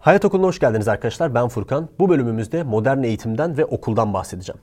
Hayat Okulu'na hoş geldiniz arkadaşlar. Ben Furkan. Bu bölümümüzde modern eğitimden ve okuldan bahsedeceğim.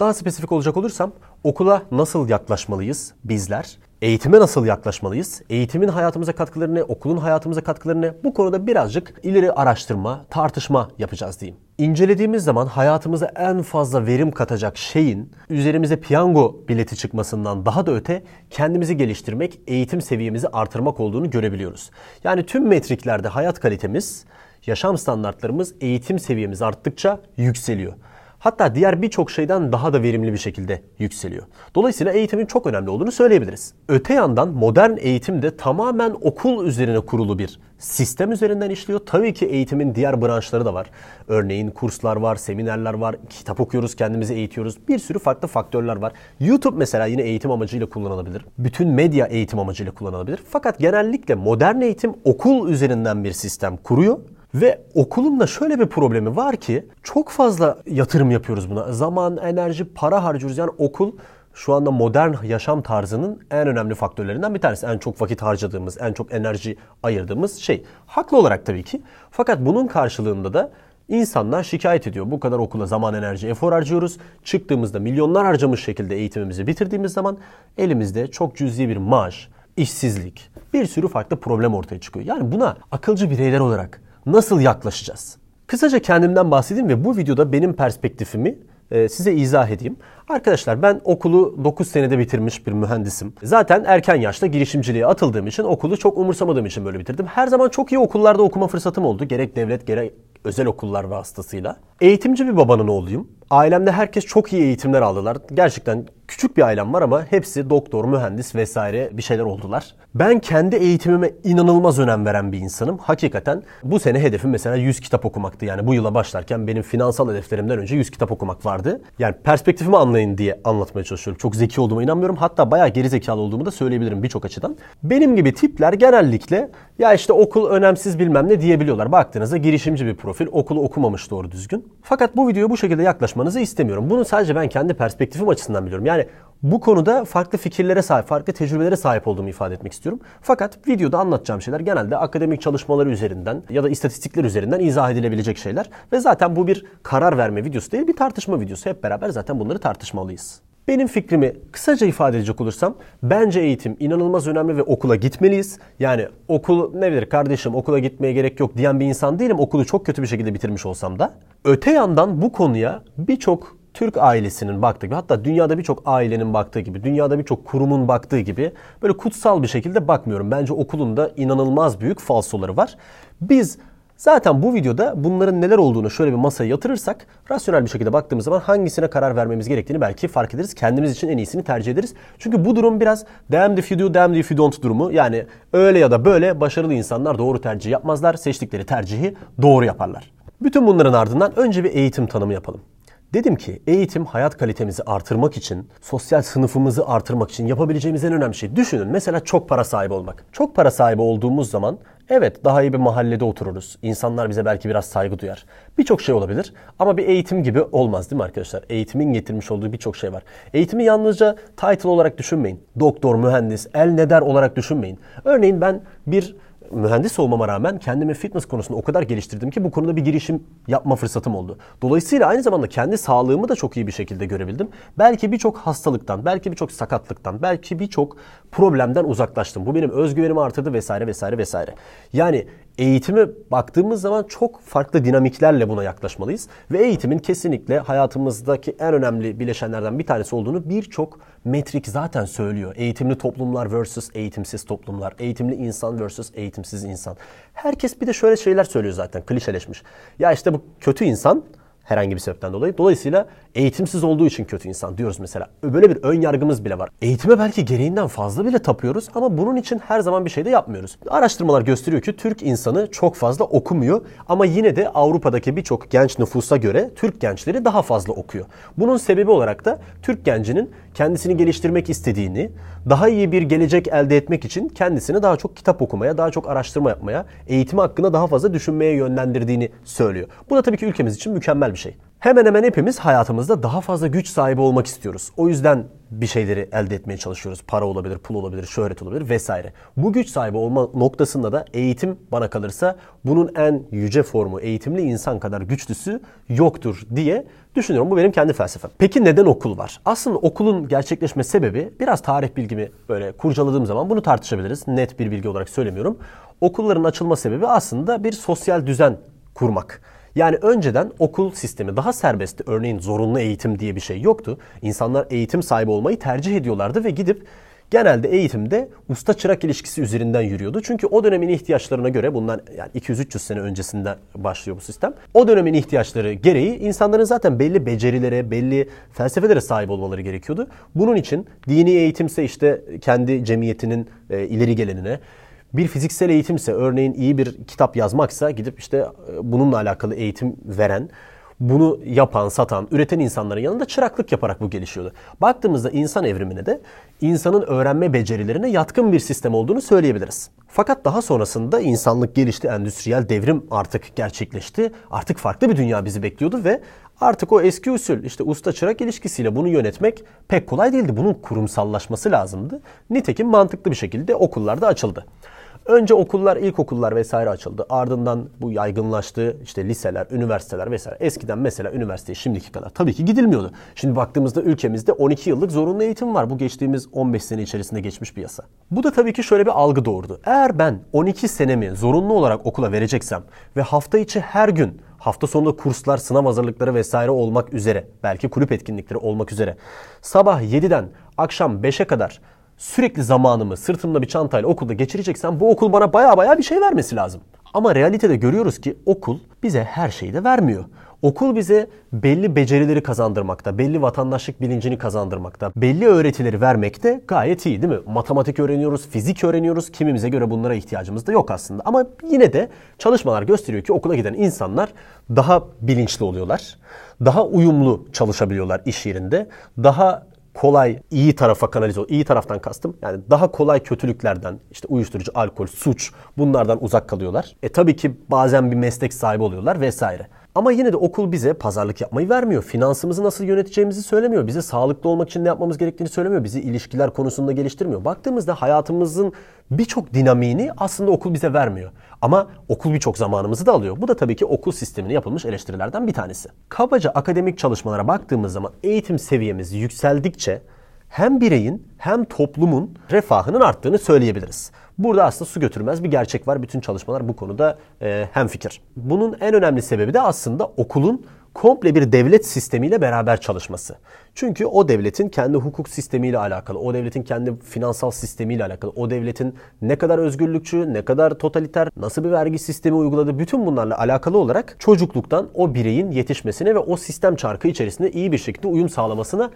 Daha spesifik olacak olursam okula nasıl yaklaşmalıyız bizler? Eğitime nasıl yaklaşmalıyız? Eğitimin hayatımıza katkılarını, okulun hayatımıza katkılarını bu konuda birazcık ileri araştırma, tartışma yapacağız diyeyim. İncelediğimiz zaman hayatımıza en fazla verim katacak şeyin üzerimize piyango bileti çıkmasından daha da öte kendimizi geliştirmek, eğitim seviyemizi artırmak olduğunu görebiliyoruz. Yani tüm metriklerde hayat kalitemiz, yaşam standartlarımız, eğitim seviyemiz arttıkça yükseliyor. Hatta diğer birçok şeyden daha da verimli bir şekilde yükseliyor. Dolayısıyla eğitimin çok önemli olduğunu söyleyebiliriz. Öte yandan modern eğitim de tamamen okul üzerine kurulu bir sistem üzerinden işliyor. Tabii ki eğitimin diğer branşları da var. Örneğin kurslar var, seminerler var, kitap okuyoruz, kendimizi eğitiyoruz. Bir sürü farklı faktörler var. YouTube mesela yine eğitim amacıyla kullanılabilir. Bütün medya eğitim amacıyla kullanılabilir. Fakat genellikle modern eğitim okul üzerinden bir sistem kuruyor ve okulun da şöyle bir problemi var ki çok fazla yatırım yapıyoruz buna. Zaman, enerji, para harcıyoruz. Yani okul şu anda modern yaşam tarzının en önemli faktörlerinden bir tanesi. En çok vakit harcadığımız, en çok enerji ayırdığımız şey. Haklı olarak tabii ki. Fakat bunun karşılığında da insanlar şikayet ediyor. Bu kadar okula zaman, enerji, efor harcıyoruz. Çıktığımızda milyonlar harcamış şekilde eğitimimizi bitirdiğimiz zaman elimizde çok cüzi bir maaş, işsizlik, bir sürü farklı problem ortaya çıkıyor. Yani buna akılcı bireyler olarak nasıl yaklaşacağız? Kısaca kendimden bahsedeyim ve bu videoda benim perspektifimi e, size izah edeyim. Arkadaşlar ben okulu 9 senede bitirmiş bir mühendisim. Zaten erken yaşta girişimciliğe atıldığım için okulu çok umursamadığım için böyle bitirdim. Her zaman çok iyi okullarda okuma fırsatım oldu. Gerek devlet gerek özel okullar vasıtasıyla. Eğitimci bir babanın oğluyum. Ailemde herkes çok iyi eğitimler aldılar. Gerçekten küçük bir ailem var ama hepsi doktor, mühendis vesaire bir şeyler oldular. Ben kendi eğitimime inanılmaz önem veren bir insanım. Hakikaten bu sene hedefim mesela 100 kitap okumaktı. Yani bu yıla başlarken benim finansal hedeflerimden önce 100 kitap okumak vardı. Yani perspektifimi anlayın diye anlatmaya çalışıyorum. Çok zeki olduğuma inanmıyorum. Hatta bayağı geri zekalı olduğumu da söyleyebilirim birçok açıdan. Benim gibi tipler genellikle ya işte okul önemsiz bilmem ne diyebiliyorlar. Baktığınızda girişimci bir profil, okulu okumamış doğru düzgün. Fakat bu videoya bu şekilde yaklaşmanızı istemiyorum. Bunu sadece ben kendi perspektifim açısından biliyorum. Yani bu konuda farklı fikirlere sahip, farklı tecrübelere sahip olduğumu ifade etmek istiyorum. Fakat videoda anlatacağım şeyler genelde akademik çalışmaları üzerinden ya da istatistikler üzerinden izah edilebilecek şeyler. Ve zaten bu bir karar verme videosu değil, bir tartışma videosu. Hep beraber zaten bunları tartışmalıyız. Benim fikrimi kısaca ifade edecek olursam bence eğitim inanılmaz önemli ve okula gitmeliyiz. Yani okul ne bilir kardeşim okula gitmeye gerek yok diyen bir insan değilim. Okulu çok kötü bir şekilde bitirmiş olsam da. Öte yandan bu konuya birçok Türk ailesinin baktığı gibi hatta dünyada birçok ailenin baktığı gibi, dünyada birçok kurumun baktığı gibi böyle kutsal bir şekilde bakmıyorum. Bence okulun da inanılmaz büyük falsoları var. Biz Zaten bu videoda bunların neler olduğunu şöyle bir masaya yatırırsak rasyonel bir şekilde baktığımız zaman hangisine karar vermemiz gerektiğini belki fark ederiz. Kendimiz için en iyisini tercih ederiz. Çünkü bu durum biraz damned if you do, damned if you don't durumu. Yani öyle ya da böyle başarılı insanlar doğru tercih yapmazlar. Seçtikleri tercihi doğru yaparlar. Bütün bunların ardından önce bir eğitim tanımı yapalım. Dedim ki eğitim hayat kalitemizi artırmak için, sosyal sınıfımızı artırmak için yapabileceğimiz en önemli şey. Düşünün mesela çok para sahibi olmak. Çok para sahibi olduğumuz zaman evet daha iyi bir mahallede otururuz. İnsanlar bize belki biraz saygı duyar. Birçok şey olabilir ama bir eğitim gibi olmaz değil mi arkadaşlar? Eğitimin getirmiş olduğu birçok şey var. Eğitimi yalnızca title olarak düşünmeyin. Doktor, mühendis, el ne der olarak düşünmeyin. Örneğin ben bir mühendis olmama rağmen kendimi fitness konusunda o kadar geliştirdim ki bu konuda bir girişim yapma fırsatım oldu. Dolayısıyla aynı zamanda kendi sağlığımı da çok iyi bir şekilde görebildim. Belki birçok hastalıktan, belki birçok sakatlıktan, belki birçok problemden uzaklaştım. Bu benim özgüvenimi artırdı vesaire vesaire vesaire. Yani eğitime baktığımız zaman çok farklı dinamiklerle buna yaklaşmalıyız. Ve eğitimin kesinlikle hayatımızdaki en önemli bileşenlerden bir tanesi olduğunu birçok metrik zaten söylüyor. Eğitimli toplumlar versus eğitimsiz toplumlar. Eğitimli insan versus eğitimsiz insan. Herkes bir de şöyle şeyler söylüyor zaten klişeleşmiş. Ya işte bu kötü insan herhangi bir sebepten dolayı. Dolayısıyla eğitimsiz olduğu için kötü insan diyoruz mesela. Böyle bir ön yargımız bile var. Eğitime belki gereğinden fazla bile tapıyoruz ama bunun için her zaman bir şey de yapmıyoruz. Araştırmalar gösteriyor ki Türk insanı çok fazla okumuyor ama yine de Avrupa'daki birçok genç nüfusa göre Türk gençleri daha fazla okuyor. Bunun sebebi olarak da Türk gencinin kendisini geliştirmek istediğini, daha iyi bir gelecek elde etmek için kendisini daha çok kitap okumaya, daha çok araştırma yapmaya, eğitimi hakkında daha fazla düşünmeye yönlendirdiğini söylüyor. Bu da tabii ki ülkemiz için mükemmel bir şey. Hemen hemen hepimiz hayatımızda daha fazla güç sahibi olmak istiyoruz. O yüzden bir şeyleri elde etmeye çalışıyoruz. Para olabilir, pul olabilir, şöhret olabilir vesaire. Bu güç sahibi olma noktasında da eğitim bana kalırsa bunun en yüce formu, eğitimli insan kadar güçlüsü yoktur diye düşünüyorum. Bu benim kendi felsefem. Peki neden okul var? Aslında okulun gerçekleşme sebebi biraz tarih bilgimi böyle kurcaladığım zaman bunu tartışabiliriz. Net bir bilgi olarak söylemiyorum. Okulların açılma sebebi aslında bir sosyal düzen kurmak. Yani önceden okul sistemi daha serbestti. Örneğin zorunlu eğitim diye bir şey yoktu. İnsanlar eğitim sahibi olmayı tercih ediyorlardı ve gidip genelde eğitimde usta çırak ilişkisi üzerinden yürüyordu. Çünkü o dönemin ihtiyaçlarına göre bundan yani 200-300 sene öncesinde başlıyor bu sistem. O dönemin ihtiyaçları gereği insanların zaten belli becerilere, belli felsefelere sahip olmaları gerekiyordu. Bunun için dini eğitimse işte kendi cemiyetinin e, ileri gelenine, bir fiziksel eğitimse örneğin iyi bir kitap yazmaksa gidip işte e, bununla alakalı eğitim veren, bunu yapan, satan, üreten insanların yanında çıraklık yaparak bu gelişiyordu. Baktığımızda insan evrimine de insanın öğrenme becerilerine yatkın bir sistem olduğunu söyleyebiliriz. Fakat daha sonrasında insanlık gelişti, endüstriyel devrim artık gerçekleşti. Artık farklı bir dünya bizi bekliyordu ve artık o eski usul işte usta çırak ilişkisiyle bunu yönetmek pek kolay değildi. Bunun kurumsallaşması lazımdı. Nitekim mantıklı bir şekilde okullarda açıldı. Önce okullar, ilkokullar vesaire açıldı. Ardından bu yaygınlaştı. İşte liseler, üniversiteler vesaire. Eskiden mesela üniversiteye şimdiki kadar tabii ki gidilmiyordu. Şimdi baktığımızda ülkemizde 12 yıllık zorunlu eğitim var. Bu geçtiğimiz 15 sene içerisinde geçmiş bir yasa. Bu da tabii ki şöyle bir algı doğurdu. Eğer ben 12 senemi zorunlu olarak okula vereceksem ve hafta içi her gün hafta sonunda kurslar, sınav hazırlıkları vesaire olmak üzere, belki kulüp etkinlikleri olmak üzere sabah 7'den akşam 5'e kadar sürekli zamanımı sırtımda bir çantayla okulda geçireceksem bu okul bana baya baya bir şey vermesi lazım. Ama realitede görüyoruz ki okul bize her şeyi de vermiyor. Okul bize belli becerileri kazandırmakta, belli vatandaşlık bilincini kazandırmakta, belli öğretileri vermekte gayet iyi değil mi? Matematik öğreniyoruz, fizik öğreniyoruz. Kimimize göre bunlara ihtiyacımız da yok aslında. Ama yine de çalışmalar gösteriyor ki okula giden insanlar daha bilinçli oluyorlar. Daha uyumlu çalışabiliyorlar iş yerinde. Daha kolay iyi tarafa kanalize oluyor. İyi taraftan kastım yani daha kolay kötülüklerden işte uyuşturucu, alkol, suç bunlardan uzak kalıyorlar. E tabii ki bazen bir meslek sahibi oluyorlar vesaire. Ama yine de okul bize pazarlık yapmayı vermiyor. Finansımızı nasıl yöneteceğimizi söylemiyor. Bize sağlıklı olmak için ne yapmamız gerektiğini söylemiyor. Bizi ilişkiler konusunda geliştirmiyor. Baktığımızda hayatımızın birçok dinamiğini aslında okul bize vermiyor. Ama okul birçok zamanımızı da alıyor. Bu da tabii ki okul sistemine yapılmış eleştirilerden bir tanesi. Kabaca akademik çalışmalara baktığımız zaman eğitim seviyemiz yükseldikçe hem bireyin hem toplumun refahının arttığını söyleyebiliriz. Burada aslında su götürmez bir gerçek var. Bütün çalışmalar bu konuda e, hemfikir. Bunun en önemli sebebi de aslında okulun komple bir devlet sistemiyle beraber çalışması. Çünkü o devletin kendi hukuk sistemiyle alakalı, o devletin kendi finansal sistemiyle alakalı, o devletin ne kadar özgürlükçü, ne kadar totaliter, nasıl bir vergi sistemi uyguladığı bütün bunlarla alakalı olarak çocukluktan o bireyin yetişmesine ve o sistem çarkı içerisinde iyi bir şekilde uyum sağlamasına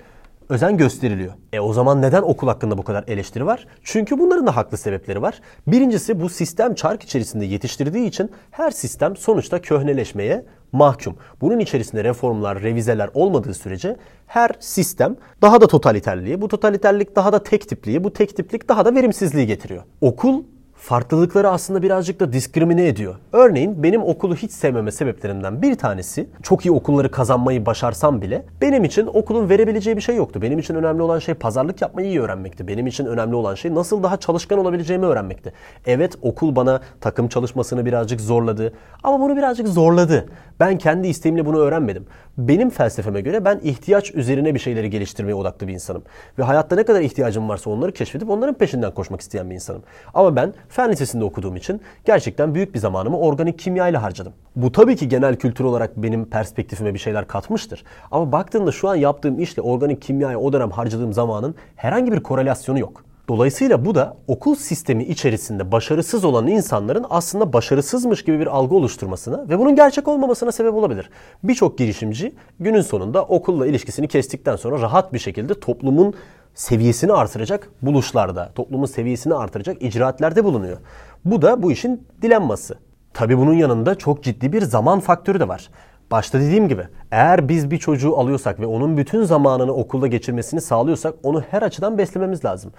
özen gösteriliyor. E o zaman neden okul hakkında bu kadar eleştiri var? Çünkü bunların da haklı sebepleri var. Birincisi bu sistem çark içerisinde yetiştirdiği için her sistem sonuçta köhneleşmeye mahkum. Bunun içerisinde reformlar, revizeler olmadığı sürece her sistem daha da totaliterliği, bu totaliterlik daha da tek tipliği, bu tek tiplik daha da verimsizliği getiriyor. Okul farklılıkları aslında birazcık da diskrimine ediyor. Örneğin benim okulu hiç sevmeme sebeplerimden bir tanesi çok iyi okulları kazanmayı başarsam bile benim için okulun verebileceği bir şey yoktu. Benim için önemli olan şey pazarlık yapmayı iyi öğrenmekti. Benim için önemli olan şey nasıl daha çalışkan olabileceğimi öğrenmekti. Evet okul bana takım çalışmasını birazcık zorladı ama bunu birazcık zorladı. Ben kendi isteğimle bunu öğrenmedim. Benim felsefeme göre ben ihtiyaç üzerine bir şeyleri geliştirmeye odaklı bir insanım. Ve hayatta ne kadar ihtiyacım varsa onları keşfedip onların peşinden koşmak isteyen bir insanım. Ama ben fen lisesinde okuduğum için gerçekten büyük bir zamanımı organik kimya ile harcadım. Bu tabii ki genel kültür olarak benim perspektifime bir şeyler katmıştır. Ama baktığımda şu an yaptığım işle organik kimyaya o dönem harcadığım zamanın herhangi bir korelasyonu yok. Dolayısıyla bu da okul sistemi içerisinde başarısız olan insanların aslında başarısızmış gibi bir algı oluşturmasına ve bunun gerçek olmamasına sebep olabilir. Birçok girişimci günün sonunda okulla ilişkisini kestikten sonra rahat bir şekilde toplumun seviyesini artıracak buluşlarda, toplumun seviyesini artıracak icraatlerde bulunuyor. Bu da bu işin dilenması. Tabi bunun yanında çok ciddi bir zaman faktörü de var. Başta dediğim gibi eğer biz bir çocuğu alıyorsak ve onun bütün zamanını okulda geçirmesini sağlıyorsak onu her açıdan beslememiz lazım.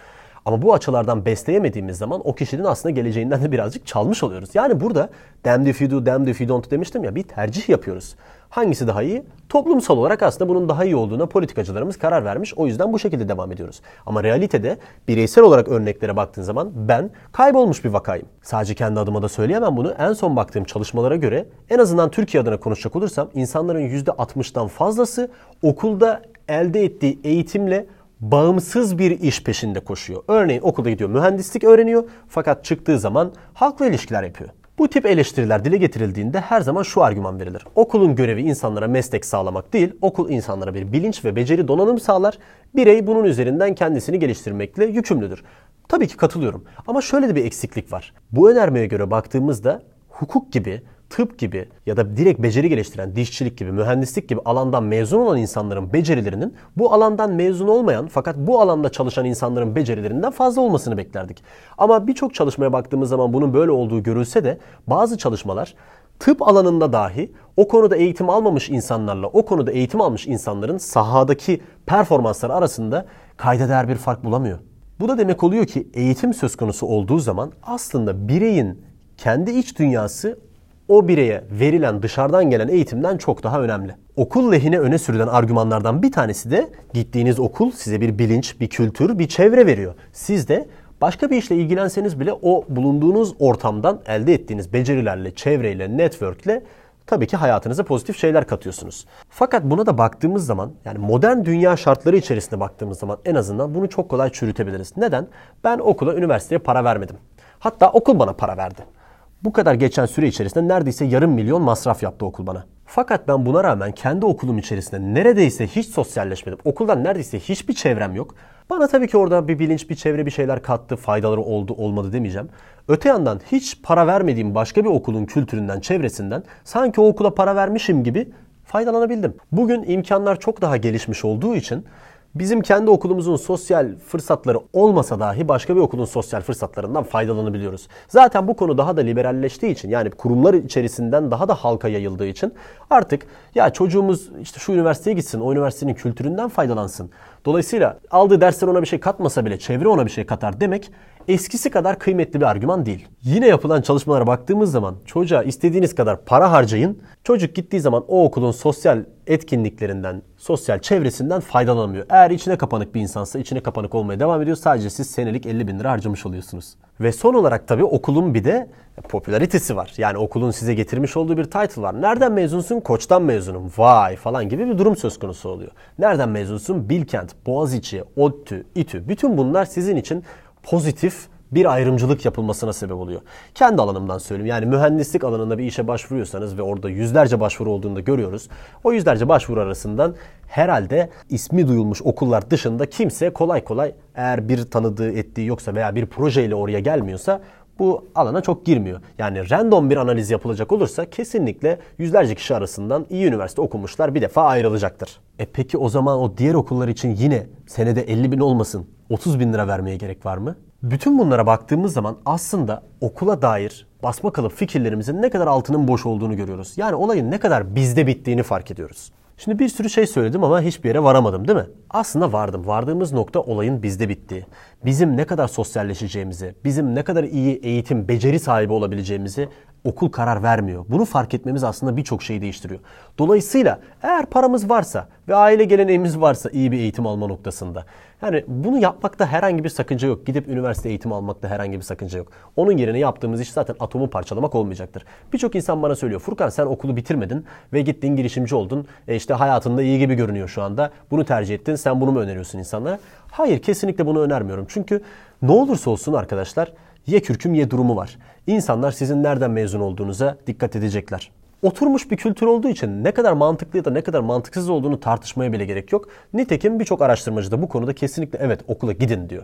Ama bu açılardan besleyemediğimiz zaman o kişinin aslında geleceğinden de birazcık çalmış oluyoruz. Yani burada damned if you do, damned if you don't demiştim ya bir tercih yapıyoruz. Hangisi daha iyi? Toplumsal olarak aslında bunun daha iyi olduğuna politikacılarımız karar vermiş. O yüzden bu şekilde devam ediyoruz. Ama realitede bireysel olarak örneklere baktığın zaman ben kaybolmuş bir vakayım. Sadece kendi adıma da söyleyemem bunu. En son baktığım çalışmalara göre en azından Türkiye adına konuşacak olursam insanların %60'dan fazlası okulda elde ettiği eğitimle bağımsız bir iş peşinde koşuyor. Örneğin okulda gidiyor mühendislik öğreniyor fakat çıktığı zaman halkla ilişkiler yapıyor. Bu tip eleştiriler dile getirildiğinde her zaman şu argüman verilir. Okulun görevi insanlara meslek sağlamak değil, okul insanlara bir bilinç ve beceri donanım sağlar. Birey bunun üzerinden kendisini geliştirmekle yükümlüdür. Tabii ki katılıyorum ama şöyle de bir eksiklik var. Bu önermeye göre baktığımızda hukuk gibi tıp gibi ya da direkt beceri geliştiren dişçilik gibi, mühendislik gibi alandan mezun olan insanların becerilerinin bu alandan mezun olmayan fakat bu alanda çalışan insanların becerilerinden fazla olmasını beklerdik. Ama birçok çalışmaya baktığımız zaman bunun böyle olduğu görülse de bazı çalışmalar tıp alanında dahi o konuda eğitim almamış insanlarla o konuda eğitim almış insanların sahadaki performansları arasında kayda değer bir fark bulamıyor. Bu da demek oluyor ki eğitim söz konusu olduğu zaman aslında bireyin kendi iç dünyası o bireye verilen dışarıdan gelen eğitimden çok daha önemli. Okul lehine öne sürülen argümanlardan bir tanesi de gittiğiniz okul size bir bilinç, bir kültür, bir çevre veriyor. Siz de başka bir işle ilgilenseniz bile o bulunduğunuz ortamdan elde ettiğiniz becerilerle, çevreyle, networkle tabii ki hayatınıza pozitif şeyler katıyorsunuz. Fakat buna da baktığımız zaman yani modern dünya şartları içerisinde baktığımız zaman en azından bunu çok kolay çürütebiliriz. Neden? Ben okula, üniversiteye para vermedim. Hatta okul bana para verdi. Bu kadar geçen süre içerisinde neredeyse yarım milyon masraf yaptı okul bana. Fakat ben buna rağmen kendi okulum içerisinde neredeyse hiç sosyalleşmedim. Okuldan neredeyse hiçbir çevrem yok. Bana tabii ki orada bir bilinç, bir çevre bir şeyler kattı, faydaları oldu, olmadı demeyeceğim. Öte yandan hiç para vermediğim başka bir okulun kültüründen, çevresinden sanki o okula para vermişim gibi faydalanabildim. Bugün imkanlar çok daha gelişmiş olduğu için Bizim kendi okulumuzun sosyal fırsatları olmasa dahi başka bir okulun sosyal fırsatlarından faydalanabiliyoruz. Zaten bu konu daha da liberalleştiği için yani kurumlar içerisinden daha da halka yayıldığı için artık ya çocuğumuz işte şu üniversiteye gitsin, o üniversitenin kültüründen faydalansın. Dolayısıyla aldığı dersler ona bir şey katmasa bile çevre ona bir şey katar demek eskisi kadar kıymetli bir argüman değil. Yine yapılan çalışmalara baktığımız zaman çocuğa istediğiniz kadar para harcayın. Çocuk gittiği zaman o okulun sosyal etkinliklerinden, sosyal çevresinden faydalanamıyor. Eğer içine kapanık bir insansa içine kapanık olmaya devam ediyor. Sadece siz senelik 50 bin lira harcamış oluyorsunuz. Ve son olarak tabii okulun bir de popülaritesi var. Yani okulun size getirmiş olduğu bir title var. Nereden mezunsun? Koç'tan mezunum. Vay falan gibi bir durum söz konusu oluyor. Nereden mezunsun? Bilkent, Boğaziçi, ODTÜ, İTÜ. Bütün bunlar sizin için pozitif bir ayrımcılık yapılmasına sebep oluyor. Kendi alanımdan söyleyeyim. Yani mühendislik alanında bir işe başvuruyorsanız ve orada yüzlerce başvuru olduğunu da görüyoruz. O yüzlerce başvuru arasından herhalde ismi duyulmuş okullar dışında kimse kolay kolay eğer bir tanıdığı ettiği yoksa veya bir projeyle oraya gelmiyorsa bu alana çok girmiyor. Yani random bir analiz yapılacak olursa kesinlikle yüzlerce kişi arasından iyi üniversite okumuşlar bir defa ayrılacaktır. E peki o zaman o diğer okullar için yine senede 50 bin olmasın 30 bin lira vermeye gerek var mı? Bütün bunlara baktığımız zaman aslında okula dair basma kalıp fikirlerimizin ne kadar altının boş olduğunu görüyoruz. Yani olayın ne kadar bizde bittiğini fark ediyoruz. Şimdi bir sürü şey söyledim ama hiçbir yere varamadım değil mi? Aslında vardım. Vardığımız nokta olayın bizde bittiği. Bizim ne kadar sosyalleşeceğimizi, bizim ne kadar iyi eğitim, beceri sahibi olabileceğimizi okul karar vermiyor. Bunu fark etmemiz aslında birçok şeyi değiştiriyor. Dolayısıyla eğer paramız varsa ve aile geleneğimiz varsa iyi bir eğitim alma noktasında. Yani bunu yapmakta herhangi bir sakınca yok. Gidip üniversite eğitimi almakta herhangi bir sakınca yok. Onun yerine yaptığımız iş zaten atomu parçalamak olmayacaktır. Birçok insan bana söylüyor. Furkan sen okulu bitirmedin ve gittin girişimci oldun. E işte hayatında iyi gibi görünüyor şu anda. Bunu tercih ettin. Sen bunu mu öneriyorsun insanlara? Hayır kesinlikle bunu önermiyorum. Çünkü ne olursa olsun arkadaşlar ye kürküm ye durumu var. İnsanlar sizin nereden mezun olduğunuza dikkat edecekler. Oturmuş bir kültür olduğu için ne kadar mantıklı ya da ne kadar mantıksız olduğunu tartışmaya bile gerek yok. Nitekim birçok araştırmacı da bu konuda kesinlikle evet okula gidin diyor.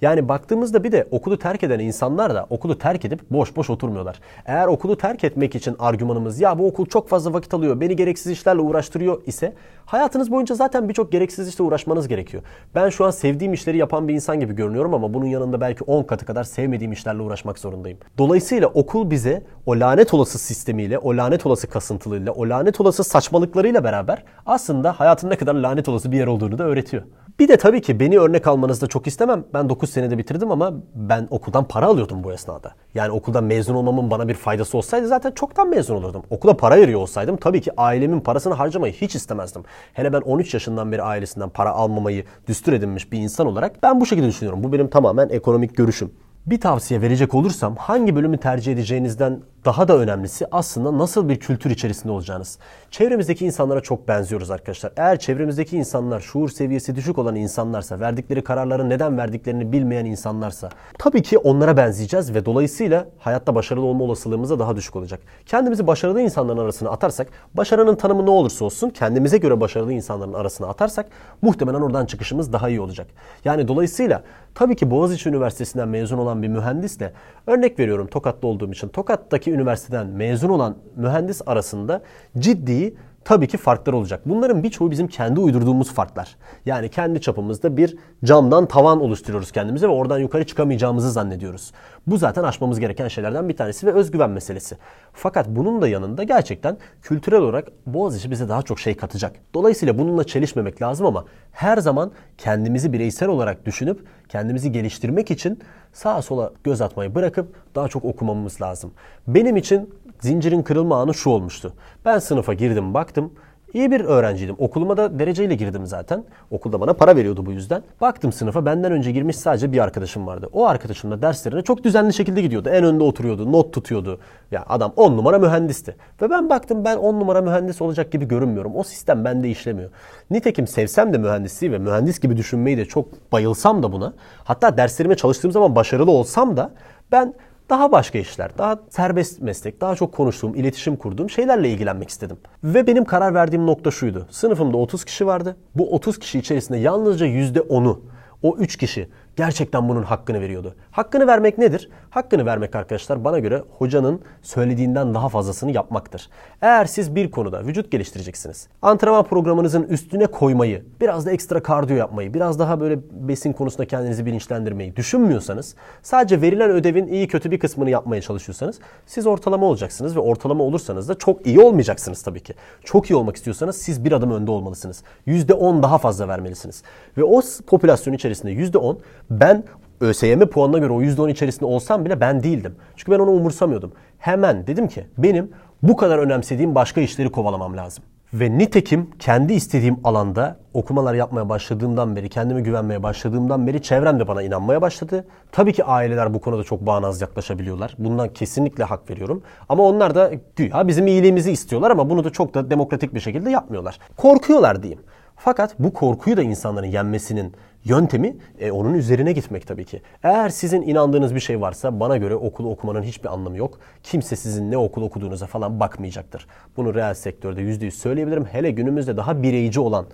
Yani baktığımızda bir de okulu terk eden insanlar da okulu terk edip boş boş oturmuyorlar. Eğer okulu terk etmek için argümanımız ya bu okul çok fazla vakit alıyor, beni gereksiz işlerle uğraştırıyor ise hayatınız boyunca zaten birçok gereksiz işle uğraşmanız gerekiyor. Ben şu an sevdiğim işleri yapan bir insan gibi görünüyorum ama bunun yanında belki 10 katı kadar sevmediğim işlerle uğraşmak zorundayım. Dolayısıyla okul bize o lanet olası sistemiyle, o lanet olası kasıntılığıyla, o lanet olası saçmalıklarıyla beraber aslında hayatın ne kadar lanet olası bir yer olduğunu da öğretiyor. Bir de tabii ki beni örnek almanızı da çok istemem. Ben 9 9 senede bitirdim ama ben okuldan para alıyordum bu esnada. Yani okuldan mezun olmamın bana bir faydası olsaydı zaten çoktan mezun olurdum. Okula para veriyor olsaydım tabii ki ailemin parasını harcamayı hiç istemezdim. Hele ben 13 yaşından beri ailesinden para almamayı düstur edinmiş bir insan olarak ben bu şekilde düşünüyorum. Bu benim tamamen ekonomik görüşüm. Bir tavsiye verecek olursam hangi bölümü tercih edeceğinizden daha da önemlisi aslında nasıl bir kültür içerisinde olacağınız. Çevremizdeki insanlara çok benziyoruz arkadaşlar. Eğer çevremizdeki insanlar şuur seviyesi düşük olan insanlarsa, verdikleri kararları neden verdiklerini bilmeyen insanlarsa tabii ki onlara benzeyeceğiz ve dolayısıyla hayatta başarılı olma olasılığımız da daha düşük olacak. Kendimizi başarılı insanların arasına atarsak, başarının tanımı ne olursa olsun kendimize göre başarılı insanların arasına atarsak muhtemelen oradan çıkışımız daha iyi olacak. Yani dolayısıyla tabii ki Boğaziçi Üniversitesi'nden mezun olan bir mühendisle örnek veriyorum Tokat'ta olduğum için Tokat'taki üniversiteden mezun olan mühendis arasında ciddi tabii ki farklar olacak. Bunların birçoğu bizim kendi uydurduğumuz farklar. Yani kendi çapımızda bir camdan tavan oluşturuyoruz kendimize ve oradan yukarı çıkamayacağımızı zannediyoruz. Bu zaten aşmamız gereken şeylerden bir tanesi ve özgüven meselesi. Fakat bunun da yanında gerçekten kültürel olarak Boğaziçi bize daha çok şey katacak. Dolayısıyla bununla çelişmemek lazım ama her zaman kendimizi bireysel olarak düşünüp kendimizi geliştirmek için sağa sola göz atmayı bırakıp daha çok okumamız lazım. Benim için zincirin kırılma anı şu olmuştu. Ben sınıfa girdim baktım. İyi bir öğrenciydim. Okuluma da dereceyle girdim zaten. Okulda bana para veriyordu bu yüzden. Baktım sınıfa benden önce girmiş sadece bir arkadaşım vardı. O arkadaşım da derslerine çok düzenli şekilde gidiyordu. En önde oturuyordu, not tutuyordu. Ya adam 10 numara mühendisti. Ve ben baktım ben 10 numara mühendis olacak gibi görünmüyorum. O sistem bende işlemiyor. Nitekim sevsem de mühendisliği ve mühendis gibi düşünmeyi de çok bayılsam da buna. Hatta derslerime çalıştığım zaman başarılı olsam da ben daha başka işler, daha serbest meslek, daha çok konuştuğum, iletişim kurduğum şeylerle ilgilenmek istedim. Ve benim karar verdiğim nokta şuydu. Sınıfımda 30 kişi vardı. Bu 30 kişi içerisinde yalnızca %10'u, o 3 kişi gerçekten bunun hakkını veriyordu. Hakkını vermek nedir? Hakkını vermek arkadaşlar bana göre hocanın söylediğinden daha fazlasını yapmaktır. Eğer siz bir konuda vücut geliştireceksiniz. Antrenman programınızın üstüne koymayı, biraz da ekstra kardiyo yapmayı, biraz daha böyle besin konusunda kendinizi bilinçlendirmeyi düşünmüyorsanız, sadece verilen ödevin iyi kötü bir kısmını yapmaya çalışıyorsanız siz ortalama olacaksınız ve ortalama olursanız da çok iyi olmayacaksınız tabii ki. Çok iyi olmak istiyorsanız siz bir adım önde olmalısınız. %10 daha fazla vermelisiniz. Ve o popülasyon içerisinde %10 ben ÖSYM puanına göre o %10 içerisinde olsam bile ben değildim. Çünkü ben onu umursamıyordum. Hemen dedim ki benim bu kadar önemsediğim başka işleri kovalamam lazım. Ve nitekim kendi istediğim alanda okumalar yapmaya başladığımdan beri, kendime güvenmeye başladığımdan beri çevrem de bana inanmaya başladı. Tabii ki aileler bu konuda çok bağnaz yaklaşabiliyorlar. Bundan kesinlikle hak veriyorum. Ama onlar da güya bizim iyiliğimizi istiyorlar ama bunu da çok da demokratik bir şekilde yapmıyorlar. Korkuyorlar diyeyim. Fakat bu korkuyu da insanların yenmesinin yöntemi e, onun üzerine gitmek tabii ki. Eğer sizin inandığınız bir şey varsa bana göre okulu okumanın hiçbir anlamı yok. Kimse sizin ne okul okuduğunuza falan bakmayacaktır. Bunu reel sektörde %100 söyleyebilirim. Hele günümüzde daha bireyci olan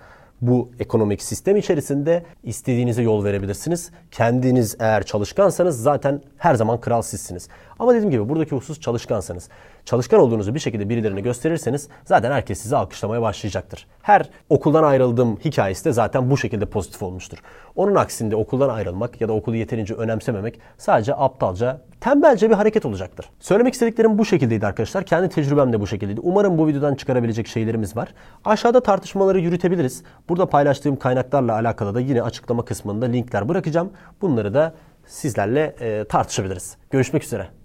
bu ekonomik sistem içerisinde istediğinize yol verebilirsiniz. Kendiniz eğer çalışkansanız zaten her zaman kral sizsiniz. Ama dediğim gibi buradaki husus çalışkansanız. Çalışkan olduğunuzu bir şekilde birilerine gösterirseniz zaten herkes sizi alkışlamaya başlayacaktır. Her okuldan ayrıldığım hikayesi de zaten bu şekilde pozitif olmuştur. Onun aksinde okuldan ayrılmak ya da okulu yeterince önemsememek sadece aptalca, tembelce bir hareket olacaktır. Söylemek istediklerim bu şekildeydi arkadaşlar. Kendi tecrübem de bu şekildeydi. Umarım bu videodan çıkarabilecek şeylerimiz var. Aşağıda tartışmaları yürütebiliriz. Burada paylaştığım kaynaklarla alakalı da yine açıklama kısmında linkler bırakacağım. Bunları da sizlerle e, tartışabiliriz. Görüşmek üzere.